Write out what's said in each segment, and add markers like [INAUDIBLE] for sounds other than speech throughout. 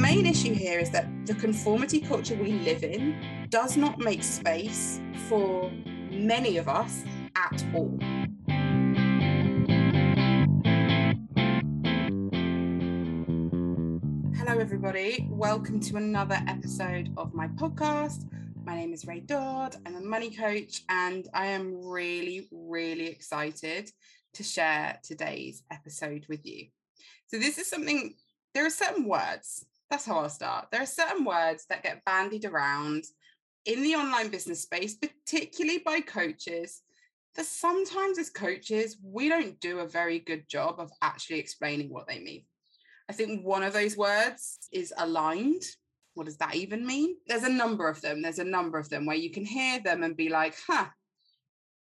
main issue here is that the conformity culture we live in does not make space for many of us at all. Hello, everybody. Welcome to another episode of my podcast. My name is Ray Dodd. I'm a money coach, and I am really, really excited to share today's episode with you. So, this is something, there are certain words, that's how I'll start. There are certain words that get bandied around in the online business space, particularly by coaches, that sometimes as coaches, we don't do a very good job of actually explaining what they mean. I think one of those words is aligned. What does that even mean? There's a number of them. There's a number of them where you can hear them and be like, huh,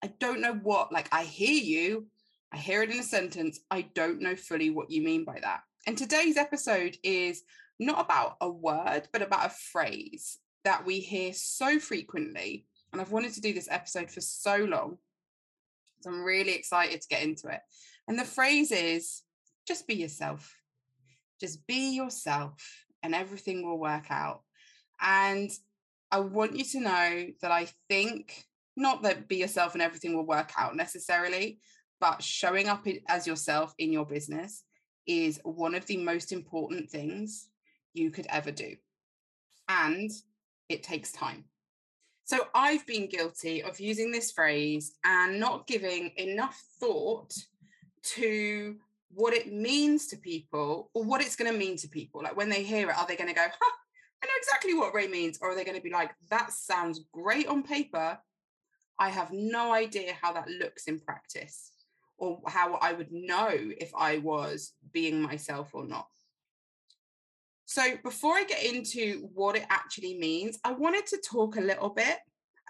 I don't know what, like, I hear you, I hear it in a sentence. I don't know fully what you mean by that. And today's episode is not about a word, but about a phrase that we hear so frequently. And I've wanted to do this episode for so long. So I'm really excited to get into it. And the phrase is just be yourself. Just be yourself and everything will work out. And I want you to know that I think not that be yourself and everything will work out necessarily, but showing up as yourself in your business is one of the most important things you could ever do. And it takes time. So I've been guilty of using this phrase and not giving enough thought to what it means to people or what it's going to mean to people. Like when they hear it, are they going to go, huh, I know exactly what Ray means? Or are they going to be like, that sounds great on paper. I have no idea how that looks in practice or how I would know if I was being myself or not. So, before I get into what it actually means, I wanted to talk a little bit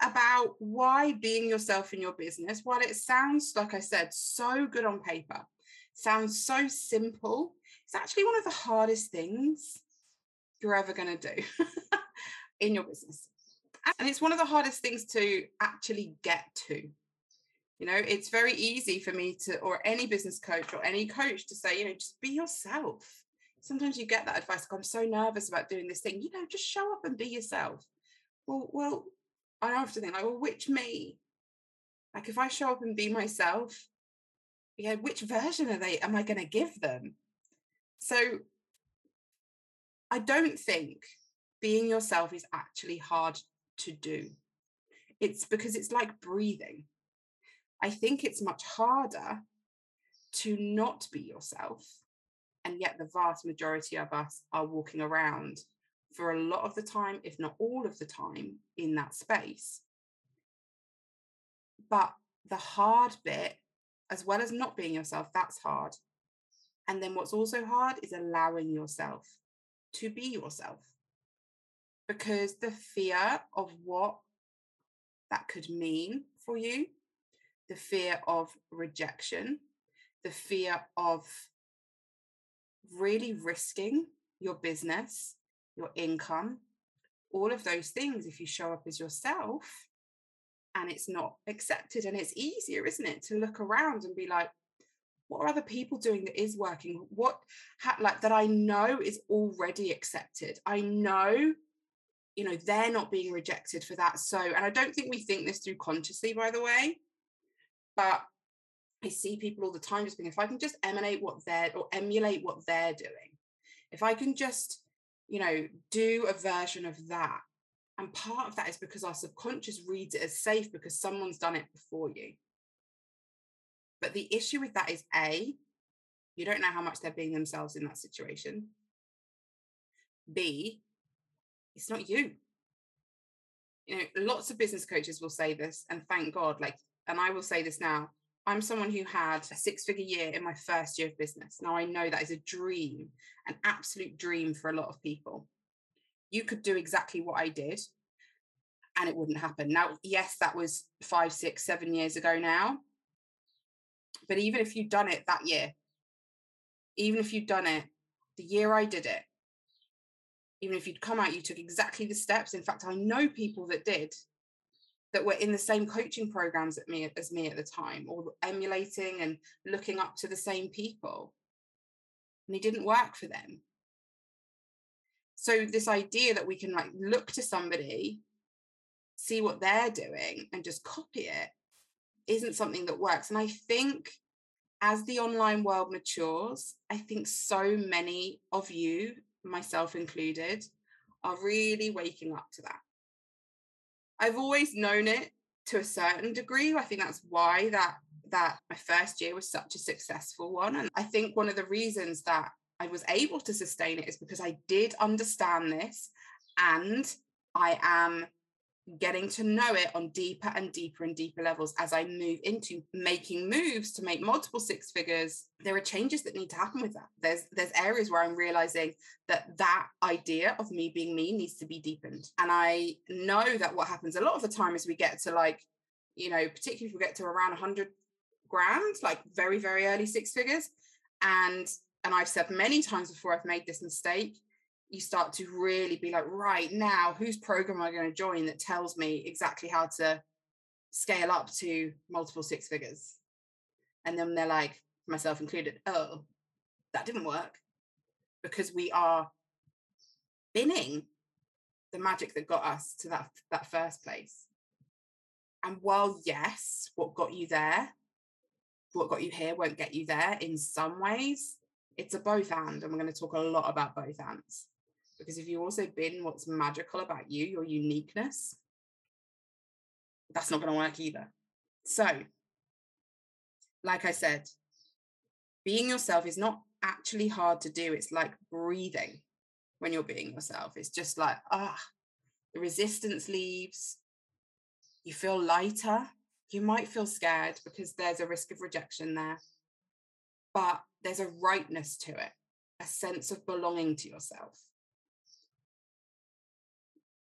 about why being yourself in your business, while it sounds, like I said, so good on paper, sounds so simple, it's actually one of the hardest things you're ever going to do [LAUGHS] in your business. And it's one of the hardest things to actually get to. You know, it's very easy for me to, or any business coach or any coach to say, you know, just be yourself. Sometimes you get that advice, like, I'm so nervous about doing this thing. You know, just show up and be yourself. Well, well, I to think like, well, which me? Like, if I show up and be myself, yeah, which version are they? Am I going to give them? So, I don't think being yourself is actually hard to do. It's because it's like breathing I think it's much harder to not be yourself. And yet, the vast majority of us are walking around for a lot of the time, if not all of the time, in that space. But the hard bit, as well as not being yourself, that's hard. And then what's also hard is allowing yourself to be yourself. Because the fear of what that could mean for you the fear of rejection, the fear of really risking your business, your income, all of those things if you show up as yourself and it's not accepted. And it's easier, isn't it, to look around and be like, what are other people doing that is working? What, like, that I know is already accepted? I know you know they're not being rejected for that so and i don't think we think this through consciously by the way but I see people all the time just being, if I can just emanate what they're or emulate what they're doing, if I can just, you know, do a version of that. And part of that is because our subconscious reads it as safe because someone's done it before you. But the issue with that is A, you don't know how much they're being themselves in that situation. B, it's not you. You know, lots of business coaches will say this, and thank God, like and I will say this now, I'm someone who had a six figure year in my first year of business. Now I know that is a dream, an absolute dream for a lot of people. You could do exactly what I did and it wouldn't happen. Now, yes, that was five, six, seven years ago now. But even if you'd done it that year, even if you'd done it the year I did it, even if you'd come out, you took exactly the steps. In fact, I know people that did that were in the same coaching programs at me as me at the time or emulating and looking up to the same people and it didn't work for them So this idea that we can like look to somebody, see what they're doing and just copy it isn't something that works. And I think as the online world matures, I think so many of you, myself included, are really waking up to that. I've always known it to a certain degree. I think that's why that that my first year was such a successful one. And I think one of the reasons that I was able to sustain it is because I did understand this and I am getting to know it on deeper and deeper and deeper levels as I move into making moves to make multiple six figures. There are changes that need to happen with that. There's there's areas where I'm realizing that that idea of me being me needs to be deepened. And I know that what happens a lot of the time is we get to like you know particularly if we get to around 100 grand like very very early six figures. And and I've said many times before I've made this mistake you start to really be like, right now, whose program am I going to join that tells me exactly how to scale up to multiple six figures? And then they're like, myself included, oh, that didn't work because we are binning the magic that got us to that, that first place. And while, yes, what got you there, what got you here won't get you there in some ways, it's a both and. And we're going to talk a lot about both ands because if you also bin what's magical about you, your uniqueness, that's not going to work either. So, like I said, being yourself is not actually hard to do. It's like breathing when you're being yourself. It's just like, ah, the resistance leaves. You feel lighter. You might feel scared because there's a risk of rejection there. But there's a rightness to it, a sense of belonging to yourself.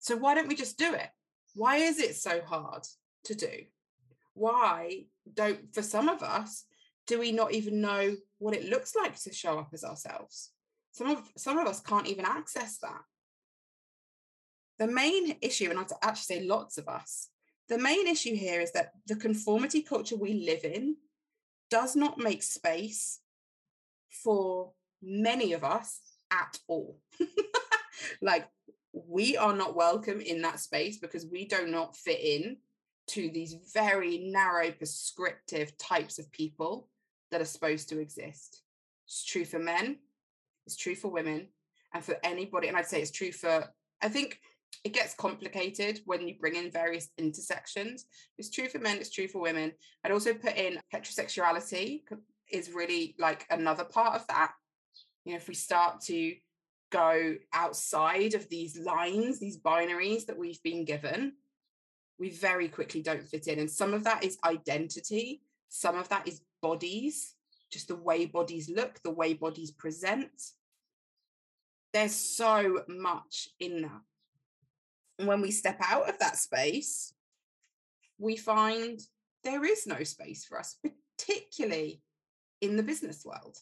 So why don't we just do it? Why is it so hard to do? Why don't, for some of us, do we not even know what it looks like to show up as ourselves? Some of some of us can't even access that. The main issue, and I'd actually say lots of us, the main issue here is that the conformity culture we live in does not make space for many of us at all. [LAUGHS] like we are not welcome in that space because we do not fit in to these very narrow prescriptive types of people that are supposed to exist. It's true for men it's true for women and for anybody and i'd say it's true for i think it gets complicated when you bring in various intersections. It's true for men it's true for women. I'd also put in heterosexuality is really like another part of that. You know if we start to go outside of these lines, these binaries that we've been given, we very quickly don't fit in. And some of that is identity, some of that is bodies, just the way bodies look, the way bodies present. There's so much in that. And when we step out of that space, we find there is no space for us, particularly in the business world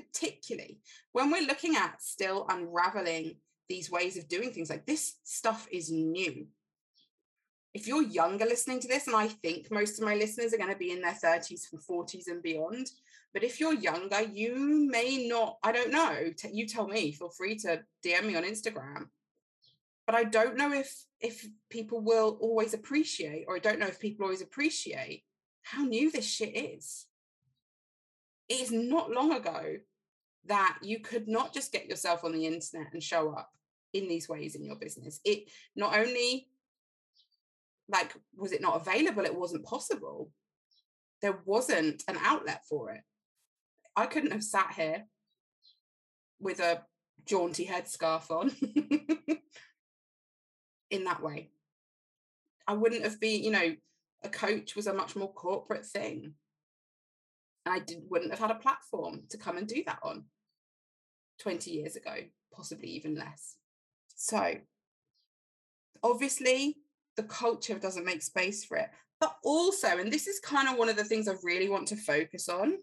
particularly when we're looking at still unraveling these ways of doing things like this stuff is new. If you're younger listening to this and i think most of my listeners are going to be in their 30s and 40s and beyond but if you're younger you may not i don't know t- you tell me feel free to dm me on instagram. But i don't know if if people will always appreciate or i don't know if people always appreciate how new this shit is it is not long ago that you could not just get yourself on the internet and show up in these ways in your business. It not only like was it not available, it wasn't possible. There wasn't an outlet for it. I couldn't have sat here with a jaunty headscarf on [LAUGHS] in that way. I wouldn't have been, you know, a coach was a much more corporate thing. And I did, wouldn't have had a platform to come and do that on. 20 years ago, possibly even less. So, obviously, the culture doesn't make space for it. But also, and this is kind of one of the things I really want to focus on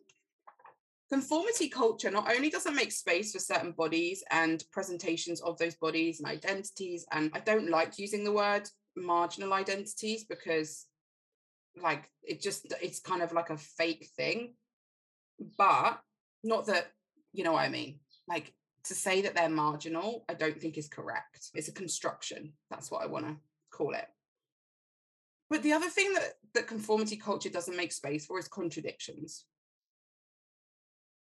conformity culture not only doesn't make space for certain bodies and presentations of those bodies and identities, and I don't like using the word marginal identities because like it just it's kind of like a fake thing but not that you know what i mean like to say that they're marginal, I don't think is correct. It's a construction. That's what I want to call it. But the other thing that, that conformity culture doesn't make space for is contradictions.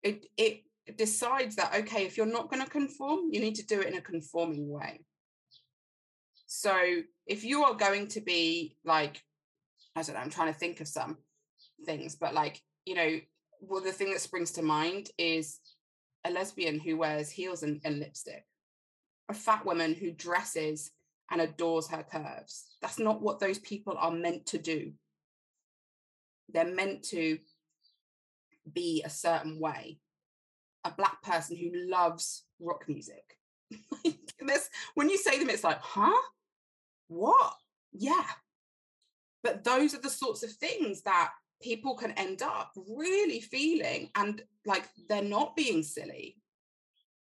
It, it decides that, okay, if you're not going to conform, you need to do it in a conforming way. So if you are going to be like, I don't know, I'm trying to think of some things, but like, you know, well, the thing that springs to mind is a lesbian who wears heels and, and lipstick, a fat woman who dresses and adores her curves. That's not what those people are meant to do. They're meant to be a certain way. A black person who loves rock music. [LAUGHS] this, when you say them, it's like, huh? What? Yeah. But those are the sorts of things that people can end up really feeling and like they're not being silly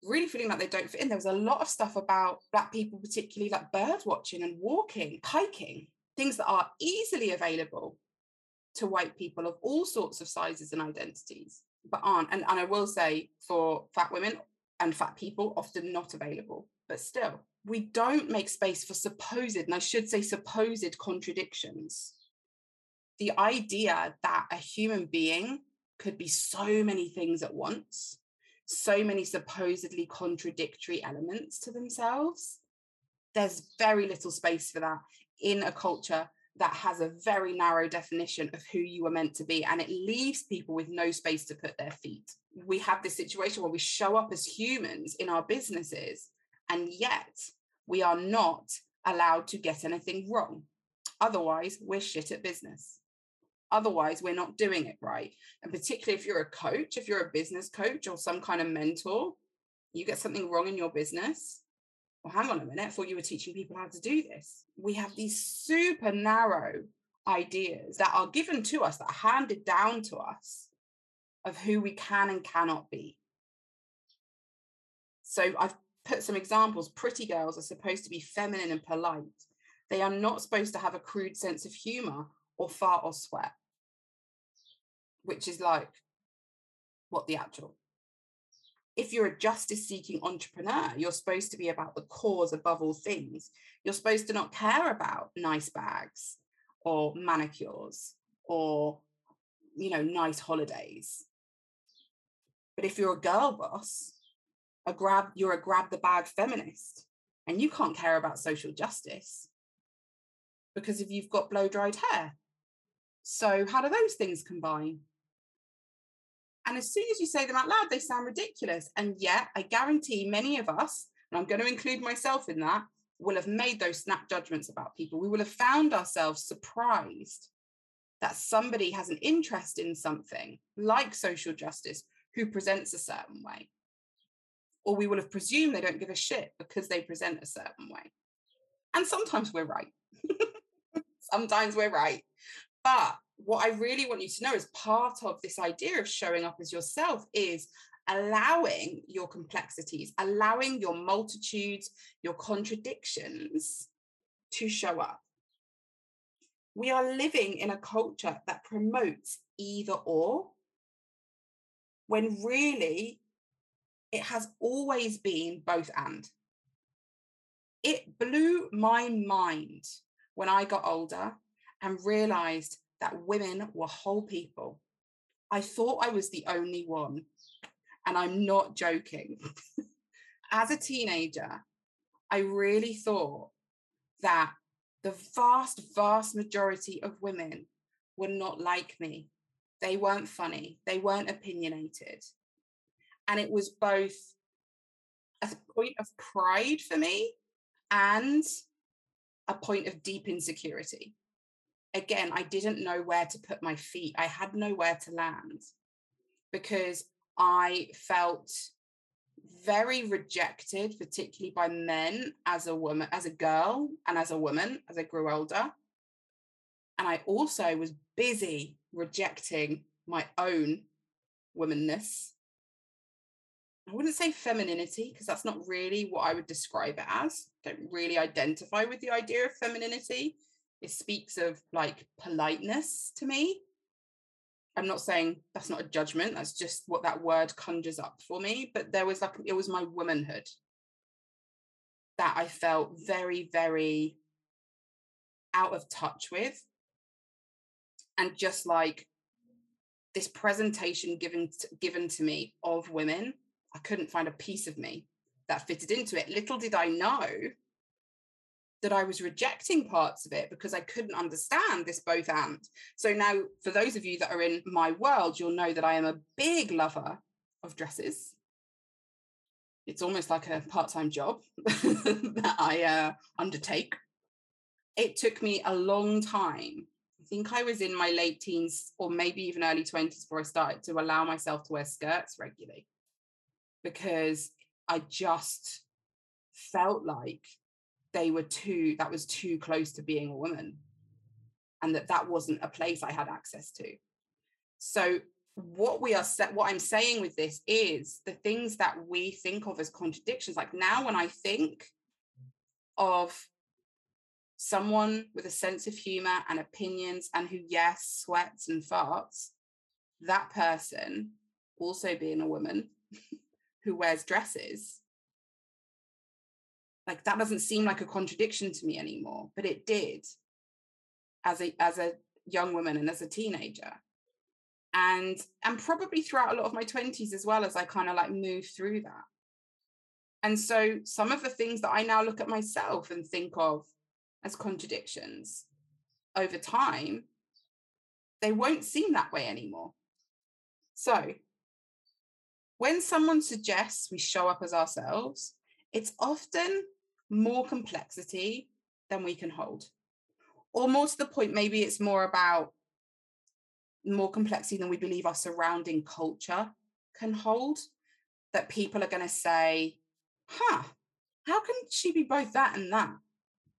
really feeling like they don't fit in. There was a lot of stuff about Black people, particularly like bird watching and walking, hiking, things that are easily available to white people of all sorts of sizes and identities, but aren't. And, and I will say for fat women and fat people, often not available, but still. We don't make space for supposed, and I should say supposed contradictions. The idea that a human being could be so many things at once so many supposedly contradictory elements to themselves. There's very little space for that in a culture that has a very narrow definition of who you are meant to be, and it leaves people with no space to put their feet. We have this situation where we show up as humans in our businesses, and yet we are not allowed to get anything wrong. Otherwise, we're shit at business. Otherwise, we're not doing it right. And particularly if you're a coach, if you're a business coach or some kind of mentor, you get something wrong in your business. Well, hang on a minute, I thought you were teaching people how to do this. We have these super narrow ideas that are given to us, that are handed down to us of who we can and cannot be. So I've put some examples. Pretty girls are supposed to be feminine and polite. They are not supposed to have a crude sense of humor or fart or sweat, which is like what the actual. If you're a justice seeking entrepreneur, you're supposed to be about the cause above all things. You're supposed to not care about nice bags or manicures or, you know, nice holidays. But if you're a girl boss, a grab, you're a grab the bag feminist and you can't care about social justice because if you've got blow dried hair so, how do those things combine? And as soon as you say them out loud, they sound ridiculous. And yet, I guarantee many of us, and I'm going to include myself in that, will have made those snap judgments about people. We will have found ourselves surprised that somebody has an interest in something like social justice who presents a certain way. Or we will have presumed they don't give a shit because they present a certain way. And sometimes we're right. [LAUGHS] sometimes we're right. But what I really want you to know is part of this idea of showing up as yourself is allowing your complexities, allowing your multitudes, your contradictions to show up. We are living in a culture that promotes either or, when really it has always been both and. It blew my mind when I got older and realized that women were whole people. I thought I was the only one. And I'm not joking. [LAUGHS] As a teenager, I really thought that the vast, vast majority of women were not like me. They weren't funny, they weren't opinionated. And it was both a point of pride for me and a point of deep insecurity again, I didn't know where to put my feet. I had nowhere to land because I felt very rejected, particularly by men as a woman, as a girl, and as a woman as I grew older. And I also was busy rejecting my own womanness. I wouldn't say femininity because that's not really what I would describe it as. I don't really identify with the idea of femininity it speaks of like politeness to me I'm not saying that's not a judgment, that's just what that word conjures up for me. But there was like, it was my womanhood that I felt very, very out of touch with. And just like this presentation given to, given to me of women, I couldn't find a piece of me that fitted into it. Little did I know that I was rejecting parts of it because I couldn't understand this both and. So now, for those of you that are in my world, you'll know that I am a big lover of dresses. It's almost like a part time job [LAUGHS] that I uh, undertake. It took me a long time. I think I was in my late teens or maybe even early 20s before I started to allow myself to wear skirts regularly because I just felt like they were too that was too close to being a woman and that that wasn't a place i had access to. So what we are what i'm saying with this is the things that we think of as contradictions like now when i think of someone with a sense of humor and opinions and who yes sweats and farts that person also being a woman [LAUGHS] who wears dresses like that doesn't seem like a contradiction to me anymore but it did as a as a young woman and as a teenager. And and probably throughout a lot of my 20s as well as i kind of like move through that. And so some of the things that i now look at myself and think of as contradictions over time they won't seem that way anymore. So when someone suggests we show up as ourselves it's often more complexity than we can hold. Or more to the point, maybe it's more about more complexity than we believe our surrounding culture can hold. That people are going to say, huh, how can she be both that and that?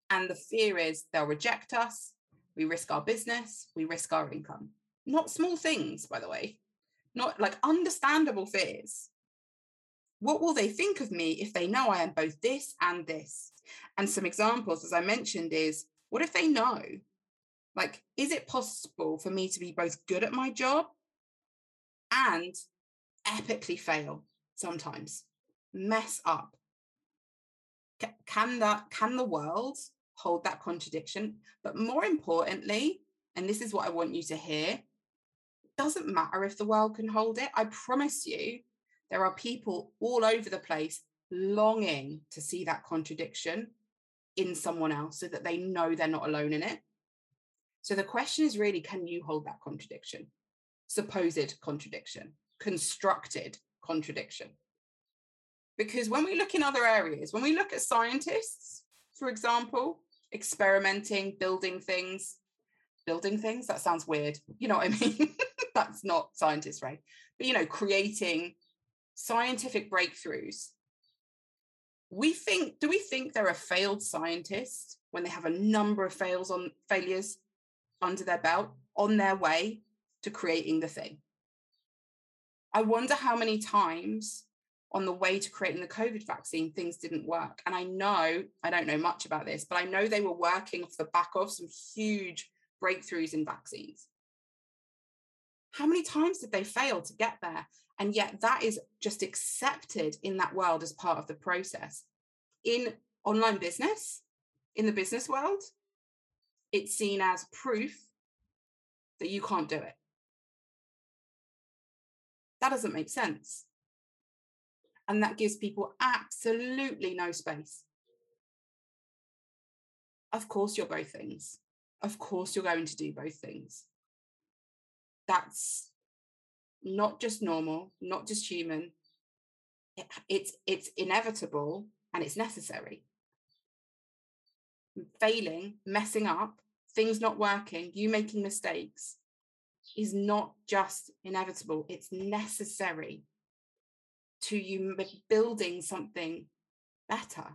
And the fear is they'll reject us, we risk our business, we risk our income. Not small things, by the way, not like understandable fears. What will they think of me if they know I am both this and this? And some examples, as I mentioned, is what if they know? Like, is it possible for me to be both good at my job and epically fail sometimes, mess up? Can that can the world hold that contradiction? But more importantly, and this is what I want you to hear, doesn't matter if the world can hold it. I promise you, there are people all over the place longing to see that contradiction in someone else so that they know they're not alone in it. So the question is really can you hold that contradiction? Supposed contradiction, constructed contradiction. Because when we look in other areas, when we look at scientists, for example, experimenting, building things, building things, that sounds weird. You know what I [LAUGHS] mean? That's not scientists, right? But, you know, creating scientific breakthroughs. We think do we think they're a failed scientist when they have a number of fails on failures under their belt on their way to creating the thing? I wonder how many times on the way to creating the covid vaccine things didn't work. And i know i don't know much about this but i know they were working off the back of some huge breakthroughs in vaccines. How many times did they fail to get there and yet that is just accepted in that world as part of the process. In online business, in the business world, it's seen as proof that you can't do it. That doesn't make sense. And that gives people absolutely no space. Of course, you're both things. Of course, you're going to do both things. That's not just normal, not just human. It, it's it's inevitable and it's necessary. Failing, messing up, things not working, you making mistakes is not just inevitable, it's necessary to you building something better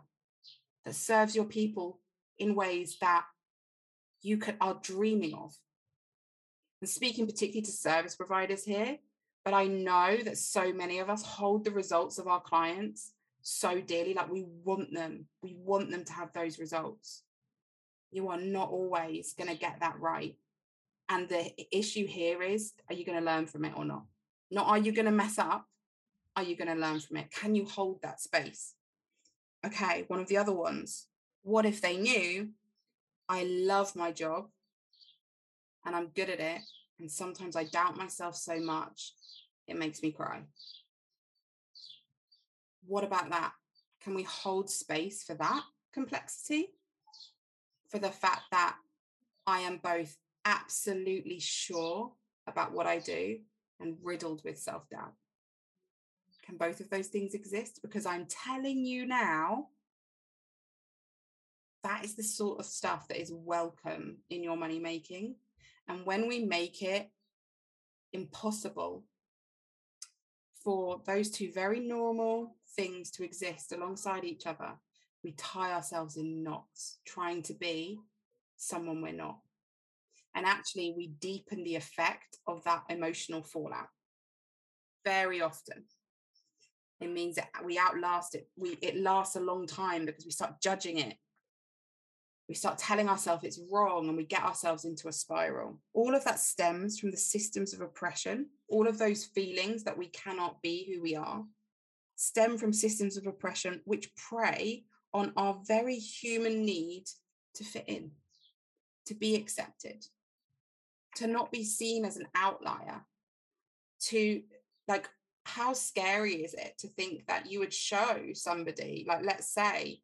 that serves your people in ways that you could, are dreaming of. And speaking particularly to service providers here, but I know that so many of us hold the results of our clients so dearly. Like we want them, we want them to have those results. You are not always going to get that right. And the issue here is are you going to learn from it or not? Not are you going to mess up? Are you going to learn from it? Can you hold that space? Okay, one of the other ones. What if they knew I love my job and I'm good at it? And sometimes I doubt myself so much, it makes me cry. What about that? Can we hold space for that complexity? For the fact that I am both absolutely sure about what I do and riddled with self doubt. Can both of those things exist? Because I'm telling you now, that is the sort of stuff that is welcome in your money making. And when we make it impossible for those two very normal things to exist alongside each other, we tie ourselves in knots trying to be someone we're not. And actually, we deepen the effect of that emotional fallout very often. It means that we outlast it. We it lasts a long time because we start judging it. We start telling ourselves it's wrong and we get ourselves into a spiral. All of that stems from the systems of oppression. All of those feelings that we cannot be who we are stem from systems of oppression which prey on our very human need to fit in, to be accepted, to not be seen as an outlier, to like, how scary is it to think that you would show somebody, like, let's say,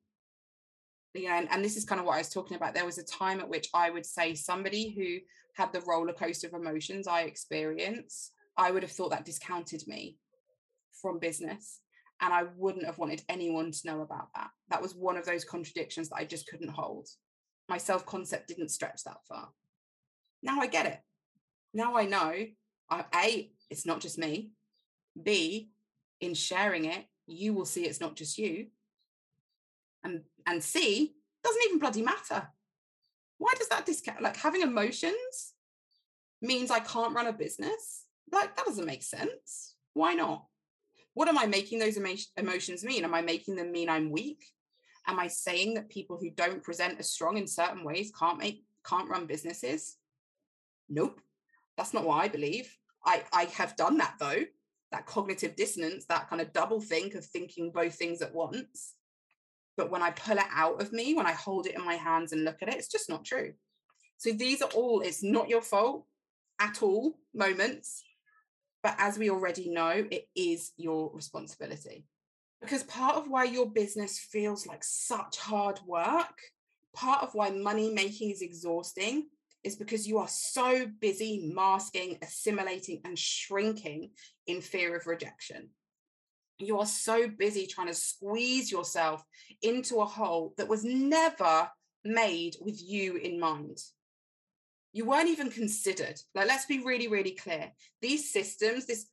know, and, and this is kind of what I was talking about. There was a time at which I would say somebody who had the roller coaster of emotions I experience, I would have thought that discounted me from business. And I wouldn't have wanted anyone to know about that. That was one of those contradictions that I just couldn't hold. My self concept didn't stretch that far. Now I get it. Now I know, I, A, it's not just me. B, in sharing it, you will see it's not just you. And, and C, doesn't even bloody matter. Why does that discount? Like having emotions means I can't run a business? Like that doesn't make sense. Why not? What am I making those emotions mean? Am I making them mean I'm weak? Am I saying that people who don't present as strong in certain ways can't make can't run businesses? Nope. That's not what I believe. I, I have done that though, that cognitive dissonance, that kind of double think of thinking both things at once. But when I pull it out of me, when I hold it in my hands and look at it, it's just not true. So these are all, it's not your fault at all moments. But as we already know, it is your responsibility. Because part of why your business feels like such hard work, part of why money making is exhausting, is because you are so busy masking, assimilating, and shrinking in fear of rejection. You are so busy trying to squeeze yourself into a hole that was never made with you in mind. You weren't even considered. Like, let's be really, really clear. These systems, this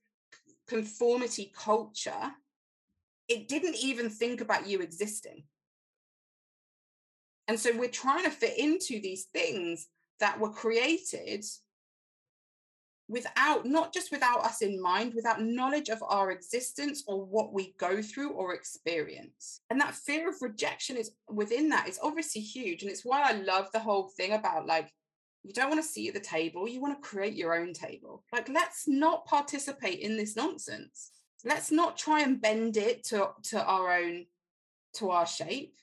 conformity culture, it didn't even think about you existing. And so we're trying to fit into these things that were created without not just without us in mind without knowledge of our existence or what we go through or experience. And that fear of rejection is within that is obviously huge. And it's why i love the whole thing about like you don't want to sit at the table you want to create your own table. Like let's not participate in this nonsense. Let's not try and bend it to to our own to our shape.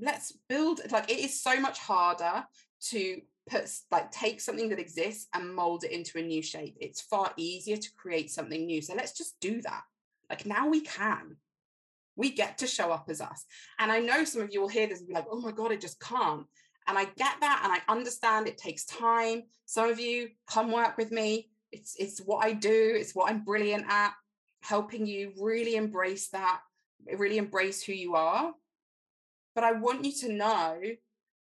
Let's build like it is so much harder to put like take something that exists and mold it into a new shape. It's far easier to create something new so let's just do that. Like now we can. We get to show up as us. And i know some of you will hear this and be like oh my god i just can't. And i get that and i understand it takes time. Some of you come work with me. It's it's what i do. It's what i'm brilliant at. Helping you really embrace that really embrace who you are. But i want you to know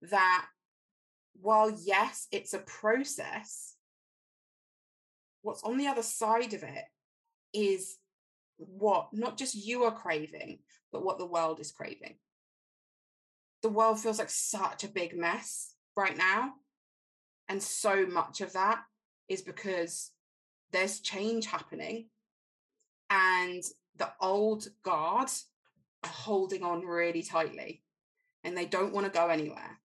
that while yes, it's a process, what's on the other side of it is what not just you are craving, but what the world is craving. The world feels like such a big mess right now. And so much of that is because there's change happening and the old guard are holding on really tightly and they don't want to go anywhere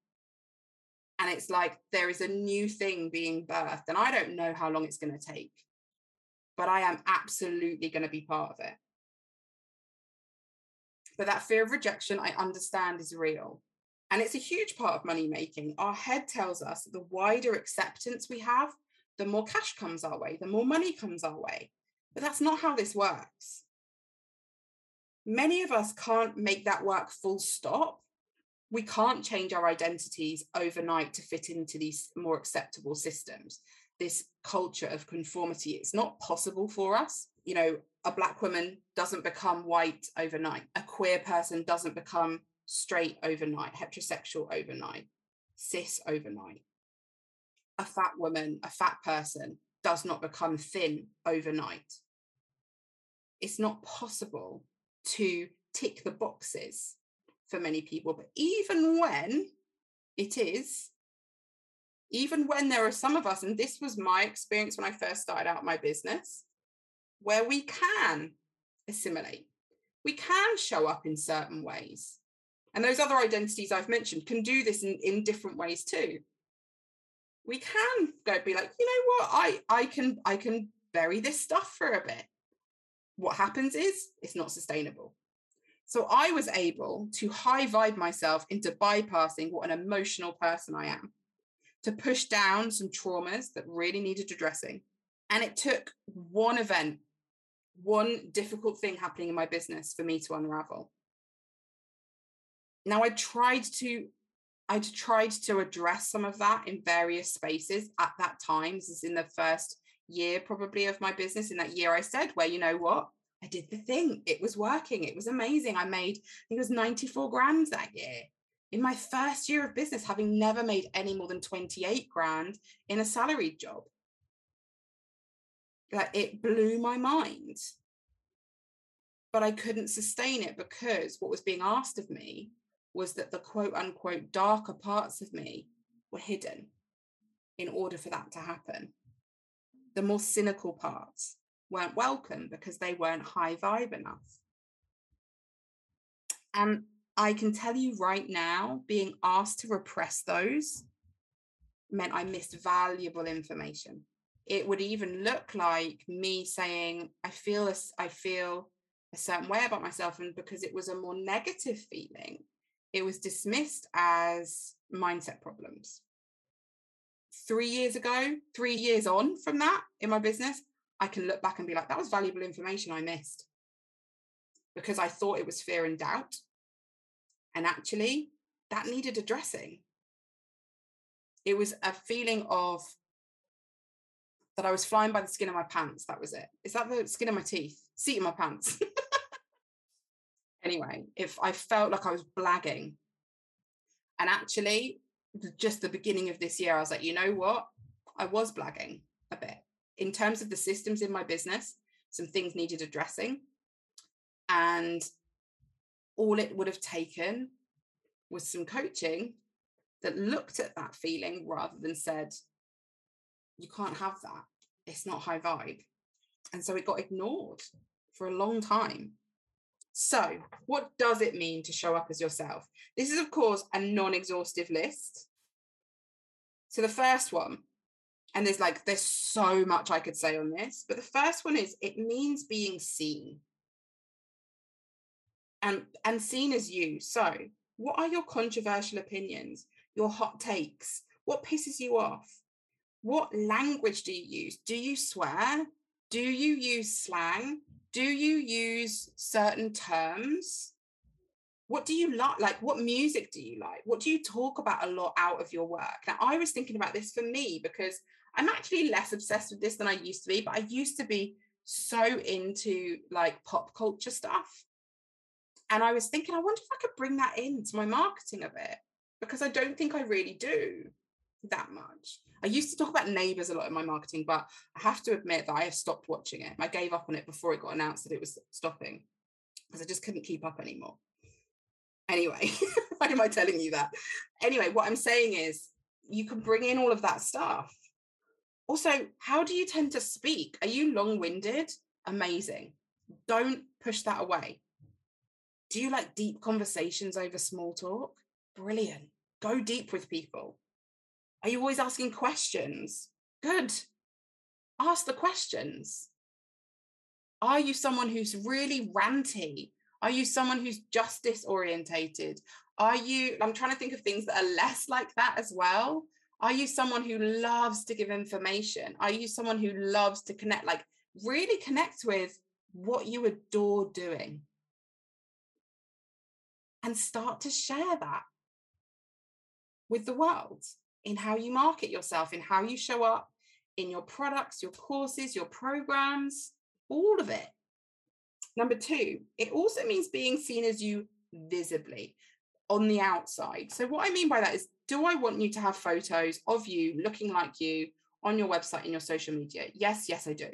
And it's like there is a new thing being birthed, and I don't know how long it's going to take, but I am absolutely going to be part of it. But that fear of rejection, I understand, is real. And it's a huge part of money making. Our head tells us that the wider acceptance we have, the more cash comes our way, the more money comes our way. But that's not how this works. Many of us can't make that work full stop. We can't change our identities overnight to fit into these more acceptable systems. This culture of conformity, it's not possible for us. You know, a black woman doesn't become white overnight. A queer person doesn't become straight overnight, heterosexual overnight, cis overnight. A fat woman, a fat person does not become thin overnight. It's not possible to tick the boxes for many people. But even when it is, even when there are some of us, and this was my experience when I first started out my business, where we can assimilate, we can show up in certain ways. And those other identities I've mentioned can do this in, in different ways too. We can go be like, you know what, I I can I can bury this stuff for a bit what happens is it's not sustainable. So I was able to high vibe myself into bypassing what an emotional person I am, to push down some traumas that really needed addressing. And it took one event, one difficult thing happening in my business for me to unravel. Now I tried to I'd tried to address some of that in various spaces at that time. This is in the first year probably of my business in that year I said, where you know what? I did the thing. It was working. It was amazing. I made, I think it was 94 grand that year. In my first year of business, having never made any more than 28 grand in a salaried job. Like it blew my mind. But I couldn't sustain it because what was being asked of me was that the quote unquote darker parts of me were hidden in order for that to happen the more cynical parts weren't welcome because they weren't high vibe enough. And I can tell you right now, being asked to repress those meant I missed valuable information. It would even look like me saying, I feel this, I feel a certain way about myself. And because it was a more negative feeling, it was dismissed as mindset problems three years ago, three years on from that in my business, I can look back and be like, that was valuable information I missed because I thought it was fear and doubt. And actually, that needed addressing. It was a feeling of that I was flying by the skin of my pants. That was it. Is that the skin of my teeth? Seat of my pants. [LAUGHS] anyway, if I felt like I was blagging, and actually, just the beginning of this year, I was like, you know what? I was blagging a bit. In terms of the systems in my business, some things needed addressing. And all it would have taken was some coaching that looked at that feeling rather than said, you can't have that. It's not high vibe. And so it got ignored for a long time. So, what does it mean to show up as yourself? This is, of course, a non exhaustive list. So, the first one, and there's like, there's so much I could say on this, but the first one is it means being seen and, and seen as you. So, what are your controversial opinions, your hot takes? What pisses you off? What language do you use? Do you swear? Do you use slang? do you use certain terms what do you like like what music do you like what do you talk about a lot out of your work now i was thinking about this for me because i'm actually less obsessed with this than i used to be but i used to be so into like pop culture stuff and i was thinking i wonder if i could bring that into my marketing a bit because i don't think i really do that much I used to talk about neighbours a lot in my marketing, but I have to admit that I have stopped watching it. I gave up on it before it got announced that it was stopping because I just couldn't keep up anymore. Anyway, [LAUGHS] why am I telling you that? Anyway, what I'm saying is you can bring in all of that stuff. Also, how do you tend to speak? Are you long winded? Amazing. Don't push that away. Do you like deep conversations over small talk? Brilliant. Go deep with people Are you always asking questions? Good. Ask the questions. Are you someone who's really ranty? Are you someone who's justice orientated? Are you, I'm trying to think of things that are less like that as well. Are you someone who loves to give information? Are you someone who loves to connect, like really connect with what you adore doing? And start to share that with the world in how you market yourself, in how you show up, in your products, your courses, your programs, all of it. Number two, it also means being seen as you visibly on the outside. So, what I mean by that is, do I want you to have photos of you looking like you on your website and your social media? Yes, yes, I do.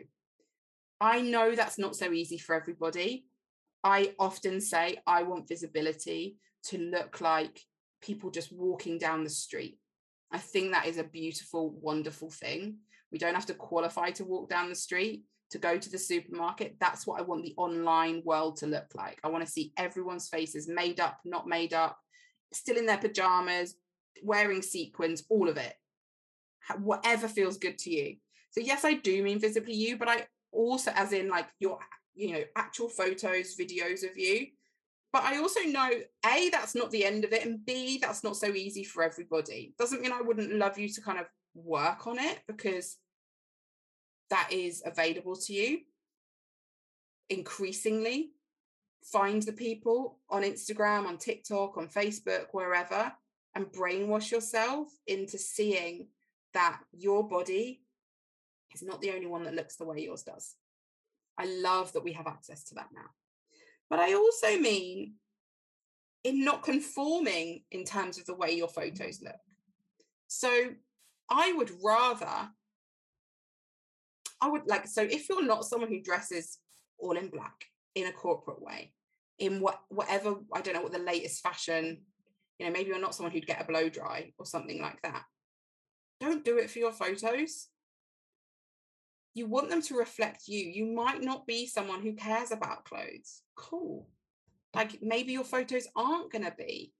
I know that's not so easy for everybody. I often say I want visibility to look like people just walking down the street. I think that is a beautiful, wonderful thing. We don't have to qualify to walk down the street to go to the supermarket. That's what I want the online world to look like. I want to see everyone's faces made up, not made up, still in their pajamas, wearing sequins, all of it. Whatever feels good to you. So, yes, I do mean visibly you, but I also, as in like your, you know, actual photos, videos of you. But I also know A, that's not the end of it, and B, that's not so easy for everybody. Doesn't mean I wouldn't love you to kind of work on it because that is available to you increasingly find the people on Instagram, on TikTok, on Facebook, wherever, and brainwash yourself into seeing that your body is not the only one that looks the way yours does. I love that we have access to that now. But I also mean in not conforming in terms of the way your photos look. So I would rather I would like so if you're not someone who dresses all in black in a corporate way, in what whatever I don't know what the latest fashion, you know, maybe you're not someone who'd get a blow dry or something like that. Don't do it for your photos. You want them to reflect you. You might not be someone who cares about clothes. Cool. Like maybe your photos aren't going to be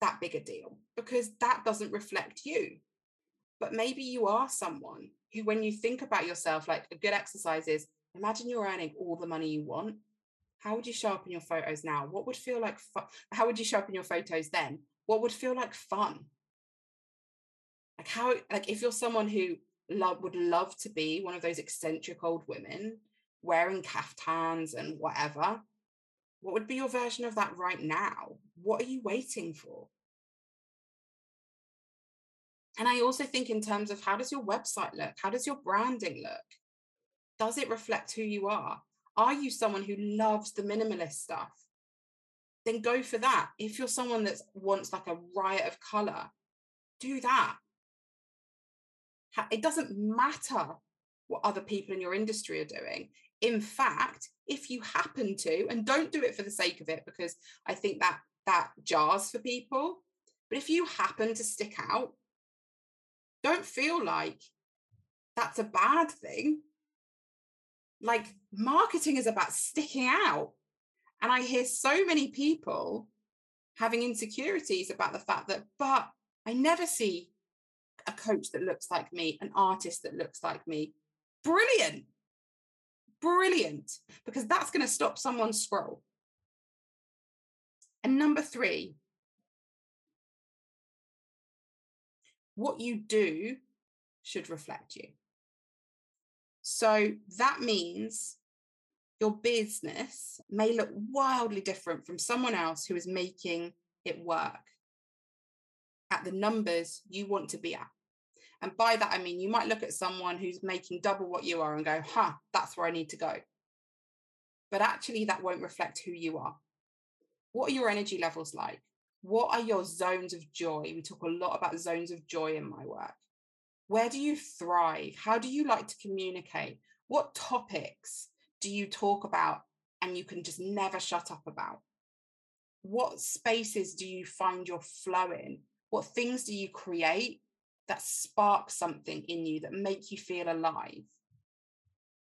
that big a deal because that doesn't reflect you. But maybe you are someone who, when you think about yourself, like a good exercise is imagine you're earning all the money you want. How would you in your photos now? What would feel like fun? How would you in your photos then? What would feel like fun? Like how, like if you're someone who love would love to be one of those eccentric old women wearing caftans and whatever, what would be your version of that right now? What are you waiting for? And I also think in terms of how does your website look? How does your branding look? Does it reflect who you are? Are you someone who loves the minimalist stuff? Then go for that. If you're someone that wants like a riot of color, do that. It doesn't matter what other people in your industry are doing. In fact, if you happen to, and don't do it for the sake of it, because I think that that jars for people. But if you happen to stick out don't feel like that's a bad thing. Like marketing is about sticking out. And I hear so many people having insecurities about the fact that, but I never see a coach that looks like me, an artist that looks like me. Brilliant. Brilliant. Because that's going to stop someone's scroll. And number three, what you do should reflect you. So that means your business may look wildly different from someone else who is making it work at the numbers you want to be at. And by that, I mean, you might look at someone who's making double what you are and go, huh, that's where I need to go. But actually, that won't reflect who you are. What are your energy levels like? what are your zones of joy? We talk a lot about zones of joy in my work. Where do you thrive? How do you like to communicate? What topics do you talk about and you can just never shut up about? What spaces do you find your flow in? What things do you create that spark something in you that make you feel alive?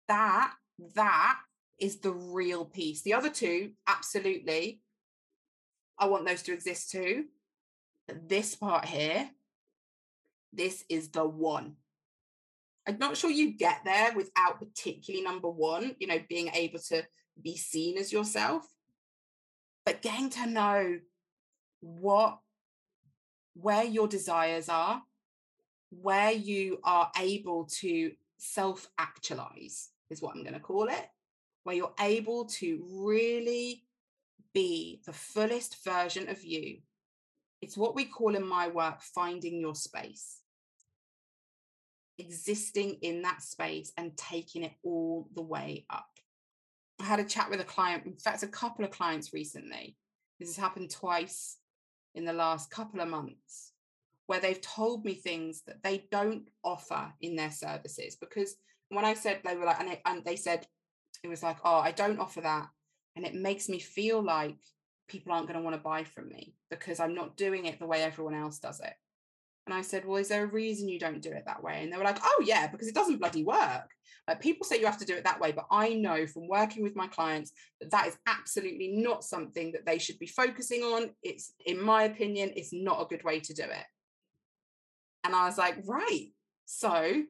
That, that is the real piece. The other two, absolutely, I want those to exist too. But this part here, this is the one. I'm not sure you get there without particularly number one, you know, being able to be seen as yourself, but getting to know what, where your desires are, where you are able to self actualize, is what I'm going to call it, where you're able to really be the fullest version of you. It's what we call in my work finding your space existing in that space and taking it all the way up. I had a chat with a client, in fact, a couple of clients recently. This has happened twice in the last couple of months, where they've told me things that they don't offer in their services. Because when I said they were like, and they, and they said, it was like, oh, I don't offer that. And it makes me feel like people aren't going to want to buy from me because I'm not doing it the way everyone else does it. And I said, Well, is there a reason you don't do it that way? And they were like, Oh, yeah, because it doesn't bloody work. Like people say you have to do it that way, but I know from working with my clients that that is absolutely not something that they should be focusing on. It's, in my opinion, it's not a good way to do it. And I was like, Right. So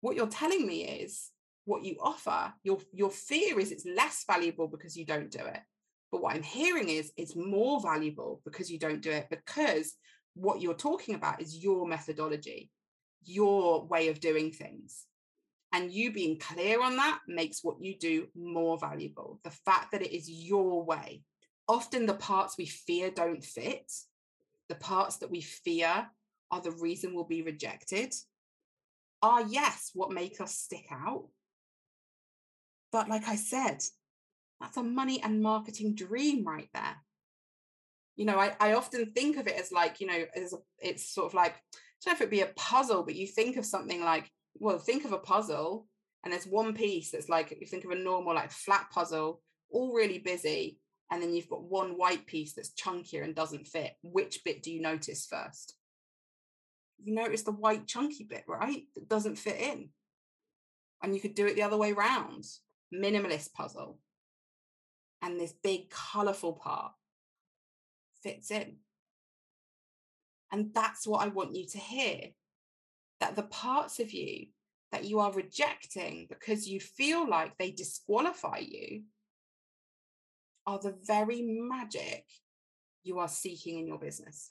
what you're telling me is what you offer, your, your fear is it's less valuable because you don't do it. But what I'm hearing is it's more valuable because you don't do it because what you're talking about is your methodology, your way of doing things. And you being clear on that makes what you do more valuable. The fact that it is your way. Often the parts we fear don't fit. The parts that we fear are the reason we'll be rejected. Are, yes, what make us stick out. But like I said, that's a money and marketing dream right there you know I, I often think of it as like you know as a, it's sort of like I don't know if it'd be a puzzle but you think of something like well think of a puzzle and there's one piece that's like you think of a normal like flat puzzle all really busy and then you've got one white piece that's chunkier and doesn't fit. Which bit do you notice first? You notice the white chunky bit right that doesn't fit in. And you could do it the other way round. Minimalist puzzle. And this big colorful part fits in. And that's what I want you to hear that the parts of you that you are rejecting because you feel like they disqualify you are the very magic you are seeking in your business.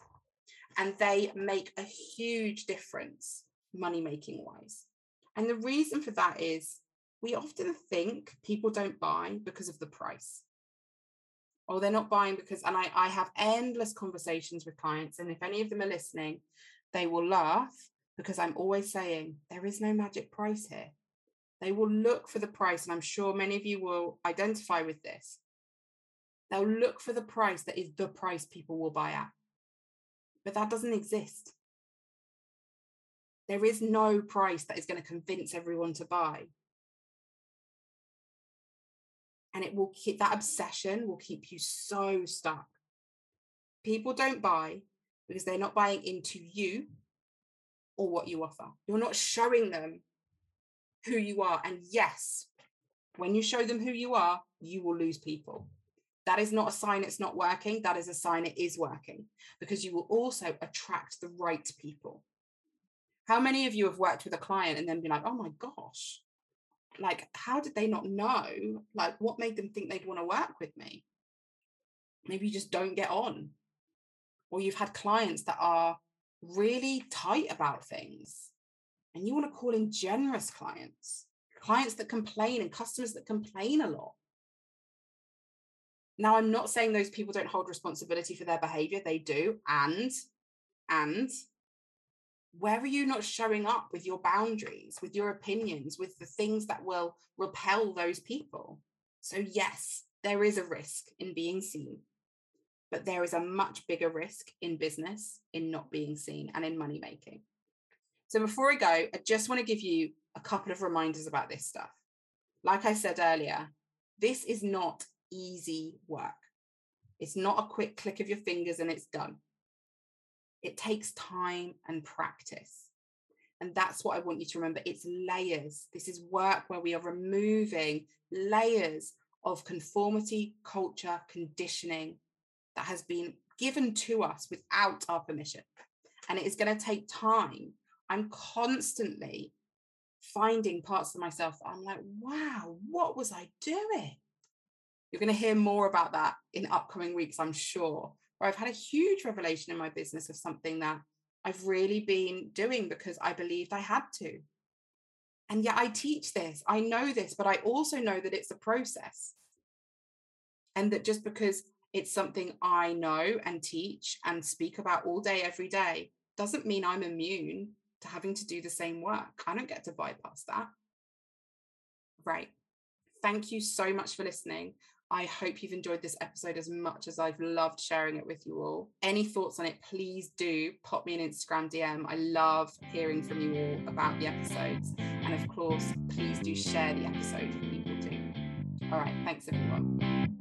And they make a huge difference money making wise. And the reason for that is we often think people don't buy because of the price or they're not buying because and I, I have endless conversations with clients and if any of them are listening they will laugh because i'm always saying there is no magic price here. They will look for the price and i'm sure many of you will identify with this. They'll look for the price that is the price people will buy at. But that doesn't exist. There is no price that is going to convince everyone to buy and it will keep that obsession will keep you so stuck. People don't buy because they're not buying into you or what you offer. You're not showing them who you are. And yes, when you show them who you are, you will lose people. That is not a sign it's not working. That is a sign it is working because you will also attract the right people. How many of you have worked with a client and then be like, oh my gosh, like how did they not know like what made them think they'd want to work with me? Maybe you just don't get on. Or you've had clients that are really tight about things and you want to call in generous clients clients that complain and customers that complain a lot. Now i'm not saying those people don't hold responsibility for their behavior they do and and where are you not showing up with your boundaries, with your opinions, with the things that will repel those people? So, yes, there is a risk in being seen, but there is a much bigger risk in business in not being seen and in money making. So, before I go, I just want to give you a couple of reminders about this stuff. Like I said earlier, this is not easy work. It's not a quick click of your fingers and it's done it takes time and practice. And that's what I want you to remember. It's layers. This is work where we are removing layers of conformity, culture, conditioning that has been given to us without our permission. And it is going to take time I'm constantly finding parts of myself I'm like, wow, what was I doing? You're going to hear more about that in upcoming weeks, I'm sure. Where I've had a huge revelation in my business of something that I've really been doing because I believed I had to. And yet I teach this, I know this, but I also know that it's a process. And that just because it's something I know and teach and speak about all day, every day, doesn't mean I'm immune to having to do the same work. I don't get to bypass that. Right. Thank you so much for listening. I hope you've enjoyed this episode as much as I've loved sharing it with you all. Any thoughts on it, please do pop me an Instagram DM. I love hearing from you all about the episodes. And of course, please do share the episode with people too. All right, thanks everyone.